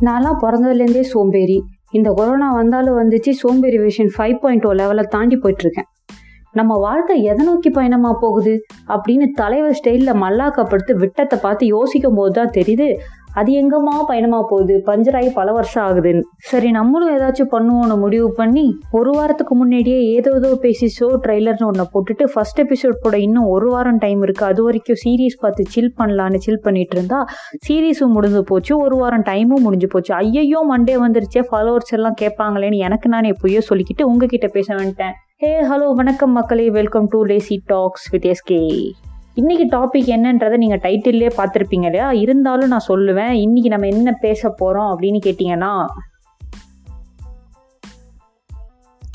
நான்லாம் பிறந்ததுலேருந்தே சோம்பேறி. இந்த கொரோனா வந்தாலும் வந்துச்சு சோம்பேறி விஷன் ஃபைவ் பாயிண்ட் ஓ லெவலை தாண்டி போயிட்டுருக்கேன். நம்ம வாழ்க்கை எதை நோக்கி பயணமாக போகுது அப்படின்னு தலைவர் ஸ்டைலில் மல்லாக்கப்படுத்து விட்டத்தை பார்த்து யோசிக்கும் போது தான் தெரியுது. அது எங்கம்மா பயணமாக போகுது? பஞ்சராயி பல வருஷம் ஆகுதுன்னு. சரி நம்மளும் ஏதாச்சும் பண்ணுவோம்னு முடிவு பண்ணி ஒரு வாரத்துக்கு முன்னாடியே ஏதோ ஏதோ பேசி ஷோ ட்ரைலர்னு ஒன்றை போட்டுட்டு ஃபர்ஸ்ட் எபிசோட் போட இன்னும் ஒரு வாரம் டைம் இருக்குது அது வரைக்கும் சீரீஸ் பார்த்து சில் பண்ணலான்னு சில் பண்ணிட்டு இருந்தா சீரீஸும் முடிஞ்சு போச்சு. ஒரு வாரம் டைமும் முடிஞ்சு போச்சு. ஐயையோ மண்டே வந்துருச்சே ஃபாலோவர்ஸ் எல்லாம் கேட்பாங்களேன்னு எனக்கு நானே எப்பயோ சொல்லிக்கிட்டு உங்ககிட்ட பேச வந்துட்டேன். ஹே ஹலோ வணக்கம் மக்களே. Welcome to Lazy Talks with SK இன்றைக்கி டாபிக் என்னன்றதை நீங்கள் டைட்டில்லே பார்த்துருப்பீங்க இல்லையா? இருந்தாலும் நான் சொல்லுவேன் இன்றைக்கி நம்ம என்ன பேச போகிறோம் அப்படின்னு கேட்டிங்கன்னா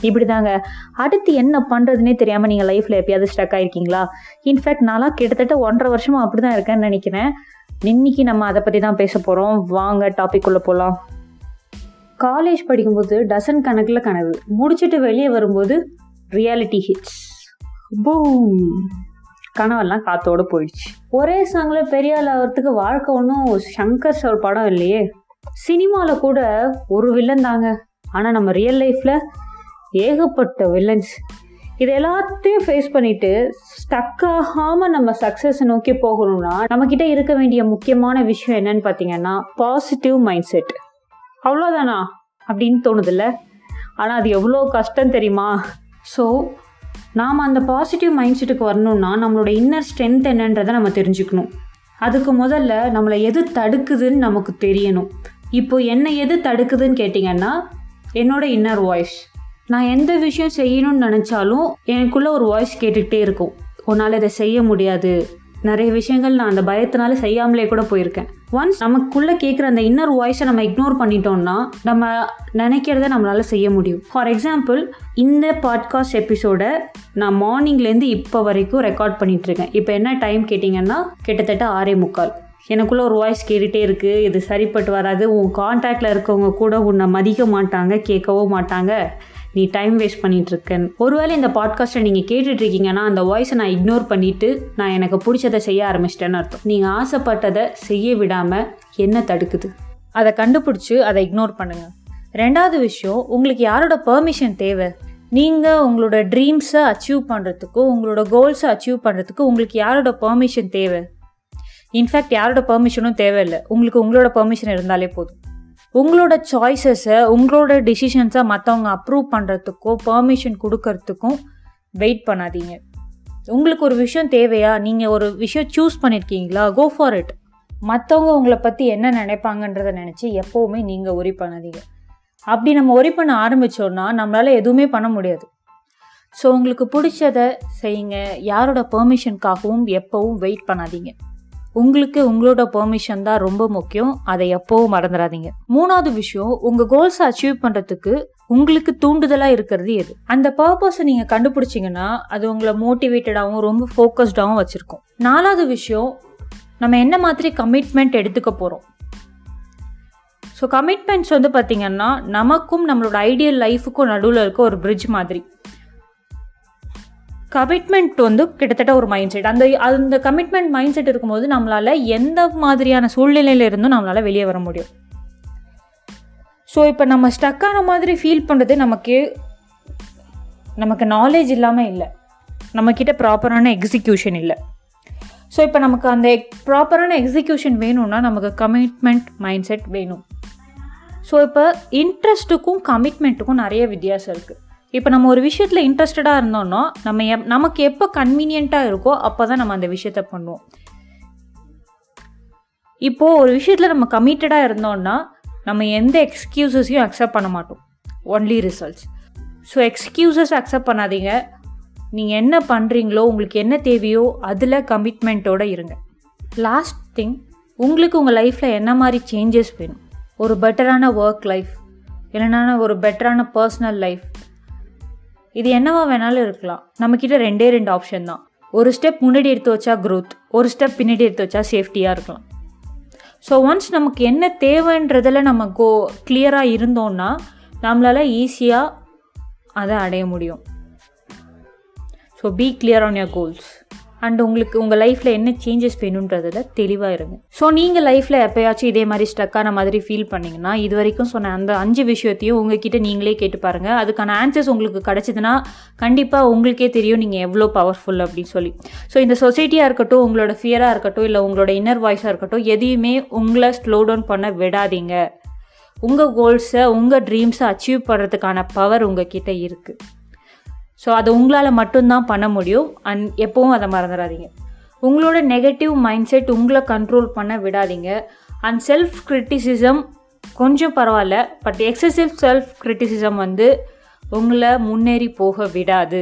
இப்படி தாங்க அடுத்து என்ன பண்ணுறதுனே தெரியாமல் நீங்கள் லைஃப்பில் எப்பயாவது ஸ்டக் ஆகிருக்கீங்களா இன்ஃபேக்ட் நான்லாம் கிட்டத்தட்ட ஒன்றரை வருஷமாக அப்படி தான் இருக்கேன்னு நினைக்கிறேன். இன்னைக்கு நம்ம அதை பற்றி தான் பேச போகிறோம் வாங்க டாபிக் போகலாம் காலேஜ் படிக்கும்போது டசன் கணக்கில் கனவு. முடிச்சுட்டு வெளியே வரும்போது ரியாலிட்டி ஹிட்ஸ் பூம் கனவெல்லாம் காத்தோடு போயிடுச்சு. ஒரே சாங்கில் பெரிய ஆள் ஆகிறதுக்கு வாழ்க்கை ஒன்றும் சங்கர் சார் படம் இல்லையே. சினிமாவில் கூட ஒரு வில்லன் தாங்க. ஆனால் நம்ம ரியல் லைஃப்பில் ஏகப்பட்ட வில்லன்ஸ் இது எல்லாத்தையும் ஃபேஸ் பண்ணிட்டு ஸ்டக் ஆகாமல் நம்ம சக்ஸஸ் நோக்கி போகணும்னா நம்மக்கிட்ட இருக்க வேண்டிய முக்கியமான விஷயம் என்னன்னு பார்த்தீங்கன்னா பாசிட்டிவ் மைண்ட் செட் அவ்வளோதானா அப்படின்னு தோணுதில்ல. ஆனால் அது எவ்வளோ கஷ்டம் தெரியுமா? ஸோ நாம் அந்த பாசிட்டிவ் மைண்ட் செட்டுக்கு வரணும்னா நம்மளோட இன்னர் ஸ்ட்ரென்த் என்னன்றதை நம்ம தெரிஞ்சுக்கணும். அதுக்கு முதல்ல நம்மளை எது தடுக்குதுன்னு நமக்கு தெரியணும். இப்போ என்ன எது தடுக்குதுன்னு கேட்டிங்கன்னா என்னோட இன்னர் வாய்ஸ் நான் எந்த விஷயம் செய்யணும்னு நினச்சாலும் எனக்குள்ளே ஒரு வாய்ஸ் கேட்டுக்கிட்டே இருக்கும். உன்னால் இதை செய்ய முடியாது. நிறைய விஷயங்கள் நான் அந்த பயத்தினால செய்யாமலே கூட போயிருக்கேன். ஒன்ஸ் நமக்குள்ளே கேட்குற அந்த இன்னர் வாய்ஸை நம்ம இக்னோர் பண்ணிட்டோம்னா நம்ம நினைக்கிறத நம்மளால் செய்ய முடியும். ஃபார் எக்ஸாம்பிள் இந்த பாட்காஸ்ட் எபிசோடை நான் மார்னிங்லேருந்து இப்போ வரைக்கும் ரெக்கார்ட் பண்ணிகிட்ருக்கேன் இப்போ என்ன டைம் கேட்டிங்கன்னா கிட்டத்தட்ட ஆறே முக்கால். எனக்குள்ளே ஒரு வாய்ஸ் கேட்டுகிட்டே இருக்குது இது சரிப்பட்டு வராது. உன் கான்டாக்டில் இருக்கவங்க கூட உன்னை மதிக்க மாட்டாங்க கேட்கவும் மாட்டாங்க. நீ டைம் வேஸ்ட் பண்ணிகிட்ருக்கேன் ஒருவேளை இந்த பாட்காஸ்ட்டை நீங்கள் கேட்டுட்ருக்கீங்கன்னா அந்த வாய்ஸை நான் இக்னோர் பண்ணிவிட்டு நான் எனக்கு பிடிச்சதை செய்ய ஆரம்பிச்சிட்டேன்னு அர்த்தம். நீங்கள் ஆசைப்பட்டதை செய்ய விடாமல் என்ன தடுக்குது? அதை கண்டுபிடிச்சி அதை இக்னோர் பண்ணுங்கள் ரெண்டாவது விஷயம் உங்களுக்கு யாரோட பெர்மிஷன் தேவை? நீங்கள் உங்களோட ட்ரீம்ஸை அச்சீவ் பண்ணுறதுக்கும் உங்களோட கோல்ஸை அச்சீவ் பண்ணுறதுக்கு உங்களுக்கு யாரோட பெர்மிஷன் தேவை? இன்ஃபேக்ட் யாரோட பெர்மிஷனும் தேவையில்லை. உங்களுக்கு உங்களோட பெர்மிஷன் இருந்தாலே போதும். உங்களோட சாய்ஸஸை உங்களோட டிசிஷன்ஸை மற்றவங்க அப்ரூவ் பண்ணுறதுக்கோ பர்மிஷன் கொடுக்கறதுக்கும் வெயிட் பண்ணாதீங்க. உங்களுக்கு ஒரு விஷயம் தேவையா? நீங்கள் ஒரு விஷயம் சூஸ் பண்ணியிருக்கீங்களா கோ ஃபார் இட் மற்றவங்க உங்களை பற்றி என்ன நினைப்பாங்கன்றத நினச்சி எப்போவுமே நீங்கள் ஒரி பண்ணாதீங்க. அப்படி நம்ம ஒரி பண்ண ஆரம்பித்தோன்னா நம்மளால் எதுவுமே பண்ண முடியாது. ஸோ உங்களுக்கு பிடிச்சத செய்யுங்க. யாரோட பெர்மிஷனுக்காகவும் எப்போவும் வெயிட் பண்ணாதீங்க. உங்களுக்கு உங்களோட பெர்மிஷன் தான் ரொம்ப முக்கியம். அதை எப்போவும் மறந்துடாதீங்க. மூணாவது விஷயம் உங்கள் கோல்ஸை அச்சீவ் பண்ணுறதுக்கு உங்களுக்கு தூண்டுதலாக இருக்கிறது எது? அந்த பர்பஸை நீங்கள் கண்டுபிடிச்சிங்கன்னா அது உங்களை மோட்டிவேட்டடாகவும் ரொம்ப ஃபோக்கஸ்டாகவும் வச்சிருக்கும். நாலாவது விஷயம் நம்ம என்ன மாதிரி கமிட்மெண்ட் எடுத்துக்க போகிறோம் ஸோ கமிட்மெண்ட்ஸ் வந்து பார்த்திங்கன்னா நமக்கும் நம்மளோட ஐடியல் லைஃபுக்கும் நடுவில் இருக்க ஒரு பிரிட்ஜ் மாதிரி. கமிட்மெண்ட் வந்து கிட்டத்தட்ட ஒரு மைண்ட் செட் அந்த அந்த கமிட்மெண்ட் மைண்ட் செட் இருக்கும்போது நம்மளால் எந்த மாதிரியான சூழ்நிலையில் இருந்தும் நம்மளால் வெளியே வர முடியும். ஸோ இப்போ நம்ம ஸ்டக்கான மாதிரி ஃபீல் பண்ணுறது நமக்கு நமக்கு நாலேஜ் இல்லாமல் இல்லை. நம்மக்கிட்ட ப்ராப்பரான எக்ஸிக்யூஷன் இல்லை. ஸோ இப்போ நமக்கு அந்த ப்ராப்பரான எக்ஸிக்யூஷன் வேணும்னா நமக்கு கமிட்மெண்ட் மைண்ட் செட் வேணும். ஸோ இப்போ இன்ட்ரெஸ்ட்டுக்கும் கமிட்மெண்ட்டுக்கும் நிறைய வித்தியாசம் இருக்குது இப்போ நம்ம ஒரு விஷயத்தில் இன்ட்ரெஸ்டடாக இருந்தோம்னா நம்ம எப் நமக்கு எப்போ கன்வீனியண்ட்டாக இருக்கோ அப்போ தான் நம்ம அந்த விஷயத்த பண்ணுவோம். இப்போது ஒரு விஷயத்தில் நம்ம கமிட்டடாக இருந்தோம்னா நம்ம எந்த எக்ஸ்கியூசஸையும் அக்செப்ட் பண்ண மாட்டோம். Only results so excuses accept பண்ணாதீங்க. நீங்கள் என்ன பண்ணுறீங்களோ உங்களுக்கு என்ன தேவையோ அதில் கமிட்மெண்ட்டோடு இருங்க. லாஸ்ட் திங் உங்களுக்கு உங்கள் லைஃப்பில் என்ன மாதிரி சேஞ்சஸ் வேணும்? ஒரு பெட்டரான ஒர்க் லைஃப் இல்லைனா ஒரு பெட்டரான பர்சனல் லைஃப் இது என்னவா வேணாலும் இருக்கலாம். நம்மக்கிட்ட ரெண்டே ரெண்டு ஆப்ஷன் தான். ஒரு ஸ்டெப் முன்னாடி எடுத்து வச்சா க்ரோத் ஒரு ஸ்டெப் பின்னாடி எடுத்து வச்சா சேஃப்டியாக இருக்கலாம். ஸோ ஒன்ஸ் நமக்கு என்ன தேவைன்றதில் நம்ம கோ கிளியராக இருந்தோன்னா நம்மளால் ஈஸியாக அதை அடைய முடியும். So be clear on your goals and உங்களுக்கு உங்கள் லைஃப்பில் என்ன சேஞ்சஸ் வேணுன்றதில் தெளிவாக இருங்க. ஸோ நீங்கள் லைஃப்பில் எப்போயாச்சும் இதே மாதிரி ஸ்டக்கான மாதிரி ஃபீல் பண்ணிங்கன்னா இது வரைக்கும் சொன்ன அந்த அஞ்சு விஷயத்தையும் உங்ககிட்ட நீங்களே கேட்டு பாருங்கள் அதுக்கான ஆன்சர்ஸ் உங்களுக்கு கிடச்சிதுன்னா கண்டிப்பாக உங்களுக்கே தெரியும் நீங்கள் எவ்வளோ பவர்ஃபுல் அப்படின்னு சொல்லி. ஸோ இந்த சொசைட்டியாக இருக்கட்டும் உங்களோட ஃபியராக இருக்கட்டும் இல்லை உங்களோட இன்னர் வாய்ஸாக இருக்கட்டும் எதையுமே உங்களை ஸ்லோ டவுன் பண்ண விடாதீங்க. உங்கள் கோல்ஸை உங்கள் ட்ரீம்ஸை அச்சீவ் பண்ணுறதுக்கான பவர் உங்ககிட்ட இருக்குது ஸோ அதை உங்களால் மட்டும்தான் பண்ண முடியும். அண்ட் எப்போவும் அதை மறந்துடாதீங்க உங்களோட நெகட்டிவ் மைண்ட் செட் உங்களை கண்ட்ரோல் பண்ண விடாதீங்க. அண்ட் செல்ஃப் கிரிட்டிசிசம் கொஞ்சம் பரவாயில்ல பட் எக்ஸசிவ் செல்ஃப் கிரிட்டிசிசம் வந்து உங்களை முன்னேறி போக விடாது.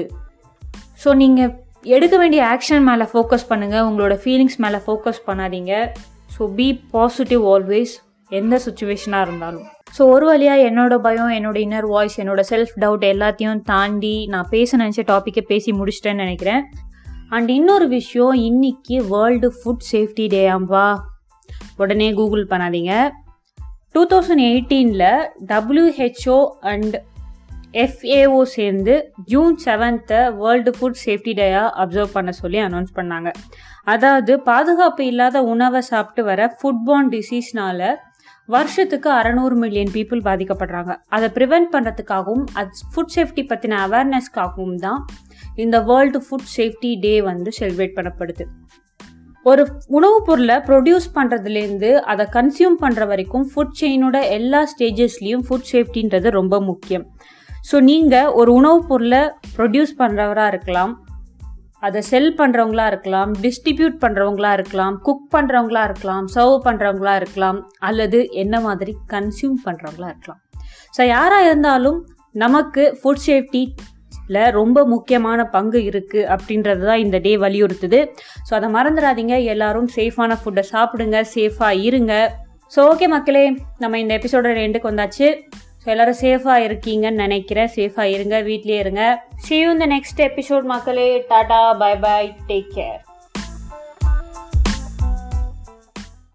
ஸோ நீங்கள் எடுக்க வேண்டிய ஆக்ஷன் மேலே ஃபோக்கஸ் பண்ணுங்கள் உங்களோட ஃபீலிங்ஸ் மேலே ஃபோக்கஸ் பண்ணாதீங்க. ஸோ பி பாசிட்டிவ் ஆல்வேஸ் எந்த சுச்சுவேஷனாக இருந்தாலும். ஸோ ஒரு வழியாக என்னோட பயம் என்னோட இன்னர் வாய்ஸ் என்னோட செல்ஃப் டவுட் எல்லாத்தையும் தாண்டி நான் பேச நினச்ச டாப்பிக்கை பேசி முடிச்சிட்டேன்னு நினைக்கிறேன். அண்ட் இன்னொரு விஷயம் இன்னைக்கு வேர்ல்டு ஃபுட் சேஃப்டி டே ஆம்பா. உடனே கூகுள் பண்ணாதீங்க. டூ தௌசண்ட் எயிட்டீனில் டபிள்யூஹெச்ஓ அண்ட் எஃப்ஏஓ சேர்ந்து ஜூன் செவன்த்தை வேர்ல்டு ஃபுட் சேஃப்டி டேயாக அப்சர்வ் பண்ண சொல்லி அனௌன்ஸ் பண்ணாங்க. அதாவது பாதுகாப்பு இல்லாத உணவை சாப்பிட்டு வர ஃபுட்பார்ன் டிசீஸ்னால வருஷத்துக்கு அறநூறு மில்லியன் பீப்புள் பாதிக்கப்படுறாங்க. அதை ப்ரிவென்ட் பண்ணுறதுக்காகவும் அது ஃபுட் சேஃப்டி பற்றின அவேர்னஸ்க்காகவும் தான் இந்த வேர்ல்டு ஃபுட் சேஃப்டி டே வந்து செலிப்ரேட் பண்ணப்படுது. ஒரு உணவுப் பொருளை ப்ரொடியூஸ் பண்ணுறதுலேருந்து அதை கன்சியூம் பண்ணுற வரைக்கும் ஃபுட் செயினோட எல்லா ஸ்டேஜஸ்லேயும் ஃபுட் சேஃப்டின்றது ரொம்ப முக்கியம். ஸோ நீங்கள் ஒரு உணவுப் பொருளை ப்ரொடியூஸ் பண்ணுறவராக இருக்கலாம். அதை செல் பண்ணுறவங்களா இருக்கலாம் டிஸ்ட்ரிபியூட் பண்ணுறவங்களா இருக்கலாம் குக் பண்ணுறவங்களா இருக்கலாம் சர்வ் பண்ணுறவங்களா இருக்கலாம் அல்லது என்ன மாதிரி கன்சியூம் பண்ணுறவங்களா இருக்கலாம். ஸோ யாராக இருந்தாலும் நமக்கு ஃபுட் சேஃப்டியில் ரொம்ப முக்கியமான பங்கு இருக்குது அப்படின்றது தான் இந்த டே வலியுறுத்துது. ஸோ அதை மறந்துடாதீங்க. எல்லாரும் சேஃபான ஃபுட்டை சாப்பிடுங்க சேஃபாக இருங்க. ஸோ ஓகே மக்களே நம்ம இந்த எபிசோட ரெண்டுக்கு வந்தாச்சு. ஸோ எல்லோரும் சேஃபாக இருக்கீங்கன்னு நினைக்கிறேன் சேஃபாக இருங்க வீட்லேயே இருங்க. சி யூ இந்த நெக்ஸ்ட் எபிசோட் மக்களே. Tata bye bye take care